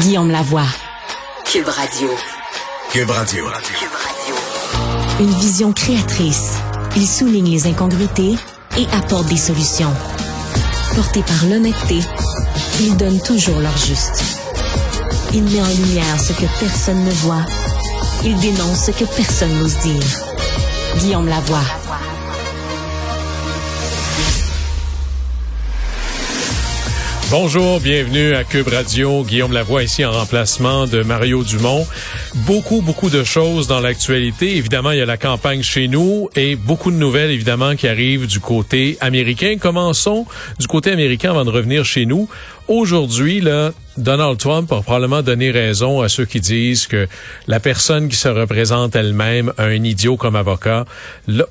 Guillaume Lavoie. Cube Radio. Cube Radio. Une vision créatrice. Il souligne les incongruités et apporte des solutions. Porté par l'honnêteté, il donne toujours leur juste. Il met en lumière ce que personne ne voit. Il dénonce ce que personne n'ose dire. Guillaume Lavoie. Bonjour, bienvenue à Cube Radio. Guillaume Lavoie ici en remplacement de Mario Dumont. Beaucoup, beaucoup de choses dans l'actualité. Évidemment, il y a la campagne chez nous et beaucoup de nouvelles, évidemment, qui arrivent du côté américain. Commençons du côté américain avant de revenir chez nous. Aujourd'hui, là, Donald Trump a probablement donné raison à ceux qui disent que la personne qui se représente elle-même a un idiot comme avocat.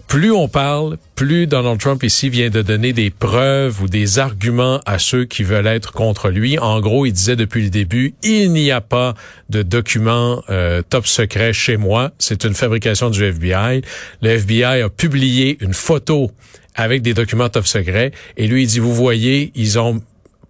Plus on parle, plus Donald Trump ici vient de donner des preuves ou des arguments à ceux qui veulent être contre lui. En gros, il disait depuis le début, il n'y a pas de documents euh, top secret chez moi. C'est une fabrication du FBI. Le FBI a publié une photo avec des documents top secret et lui il dit vous voyez ils ont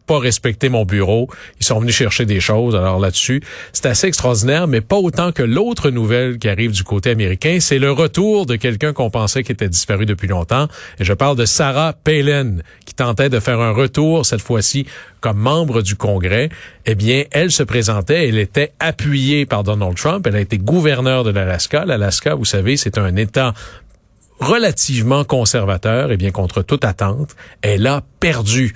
pas respecté mon bureau. Ils sont venus chercher des choses. Alors là-dessus, c'est assez extraordinaire, mais pas autant que l'autre nouvelle qui arrive du côté américain. C'est le retour de quelqu'un qu'on pensait qui était disparu depuis longtemps. Et je parle de Sarah Palin, qui tentait de faire un retour, cette fois-ci, comme membre du Congrès. Eh bien, elle se présentait, elle était appuyée par Donald Trump. Elle a été gouverneure de l'Alaska. L'Alaska, vous savez, c'est un État relativement conservateur, et bien contre toute attente, elle a perdu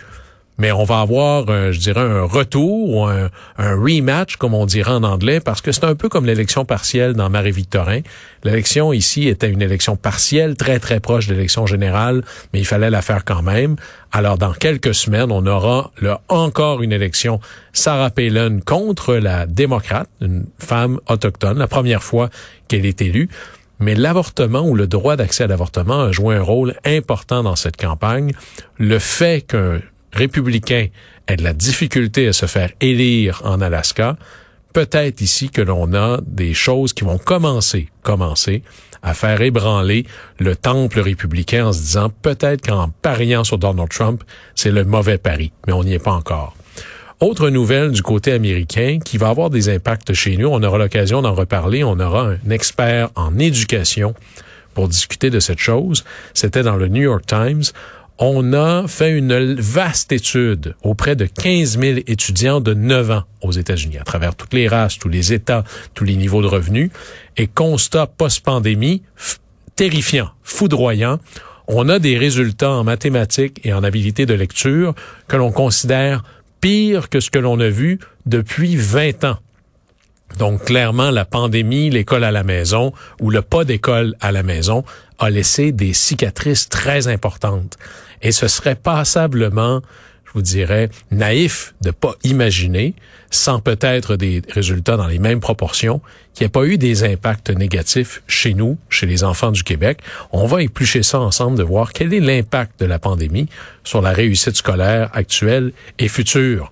mais on va avoir, euh, je dirais, un retour ou un, rematch, comme on dirait en anglais, parce que c'est un peu comme l'élection partielle dans Marie-Victorin. L'élection ici était une élection partielle, très, très proche de l'élection générale, mais il fallait la faire quand même. Alors, dans quelques semaines, on aura là, encore une élection Sarah Palin contre la démocrate, une femme autochtone, la première fois qu'elle est élue. Mais l'avortement ou le droit d'accès à l'avortement a joué un rôle important dans cette campagne. Le fait qu'un républicain ait de la difficulté à se faire élire en Alaska, peut-être ici que l'on a des choses qui vont commencer, commencer à faire ébranler le temple républicain en se disant peut-être qu'en pariant sur Donald Trump, c'est le mauvais pari, mais on n'y est pas encore. Autre nouvelle du côté américain qui va avoir des impacts chez nous, on aura l'occasion d'en reparler, on aura un expert en éducation pour discuter de cette chose. C'était dans le New York Times on a fait une vaste étude auprès de 15 000 étudiants de 9 ans aux États-Unis, à travers toutes les races, tous les États, tous les niveaux de revenus, et constat post-pandémie terrifiant, foudroyant. On a des résultats en mathématiques et en habilité de lecture que l'on considère pire que ce que l'on a vu depuis 20 ans. Donc clairement, la pandémie, l'école à la maison ou le pas d'école à la maison a laissé des cicatrices très importantes. Et ce serait passablement, je vous dirais, naïf de pas imaginer, sans peut-être des résultats dans les mêmes proportions, qu'il n'y ait pas eu des impacts négatifs chez nous, chez les enfants du Québec. On va éplucher ça ensemble de voir quel est l'impact de la pandémie sur la réussite scolaire actuelle et future.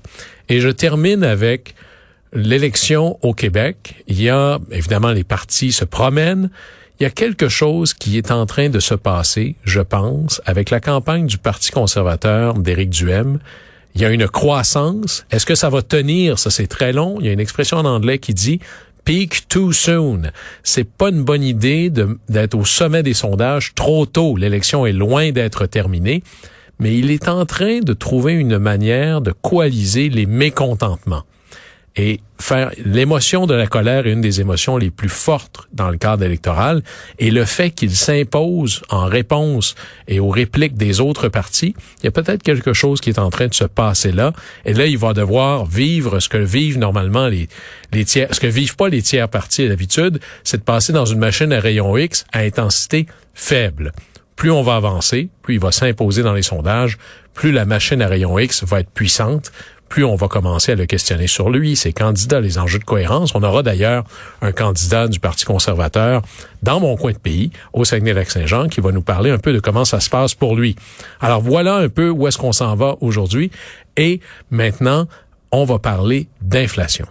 Et je termine avec l'élection au Québec. Il y a, évidemment, les partis se promènent il y a quelque chose qui est en train de se passer, je pense, avec la campagne du Parti conservateur d'Éric Duhem. Il y a une croissance. Est-ce que ça va tenir? Ça, c'est très long. Il y a une expression en anglais qui dit peak too soon. C'est pas une bonne idée d'être au sommet des sondages trop tôt. L'élection est loin d'être terminée. Mais il est en train de trouver une manière de coaliser les mécontentements. Et faire l'émotion de la colère est une des émotions les plus fortes dans le cadre électoral. Et le fait qu'il s'impose en réponse et aux répliques des autres partis, il y a peut-être quelque chose qui est en train de se passer là. Et là, il va devoir vivre ce que vivent normalement les, tiers, ce que vivent pas les tiers partis d'habitude, c'est de passer dans une machine à rayon X à intensité faible. Plus on va avancer, plus il va s'imposer dans les sondages, plus la machine à rayon X va être puissante, plus on va commencer à le questionner sur lui, ses candidats, les enjeux de cohérence. On aura d'ailleurs un candidat du Parti conservateur dans mon coin de pays, au Saguenay-Lac-Saint-Jean, qui va nous parler un peu de comment ça se passe pour lui. Alors voilà un peu où est-ce qu'on s'en va aujourd'hui. Et maintenant, on va parler d'inflation.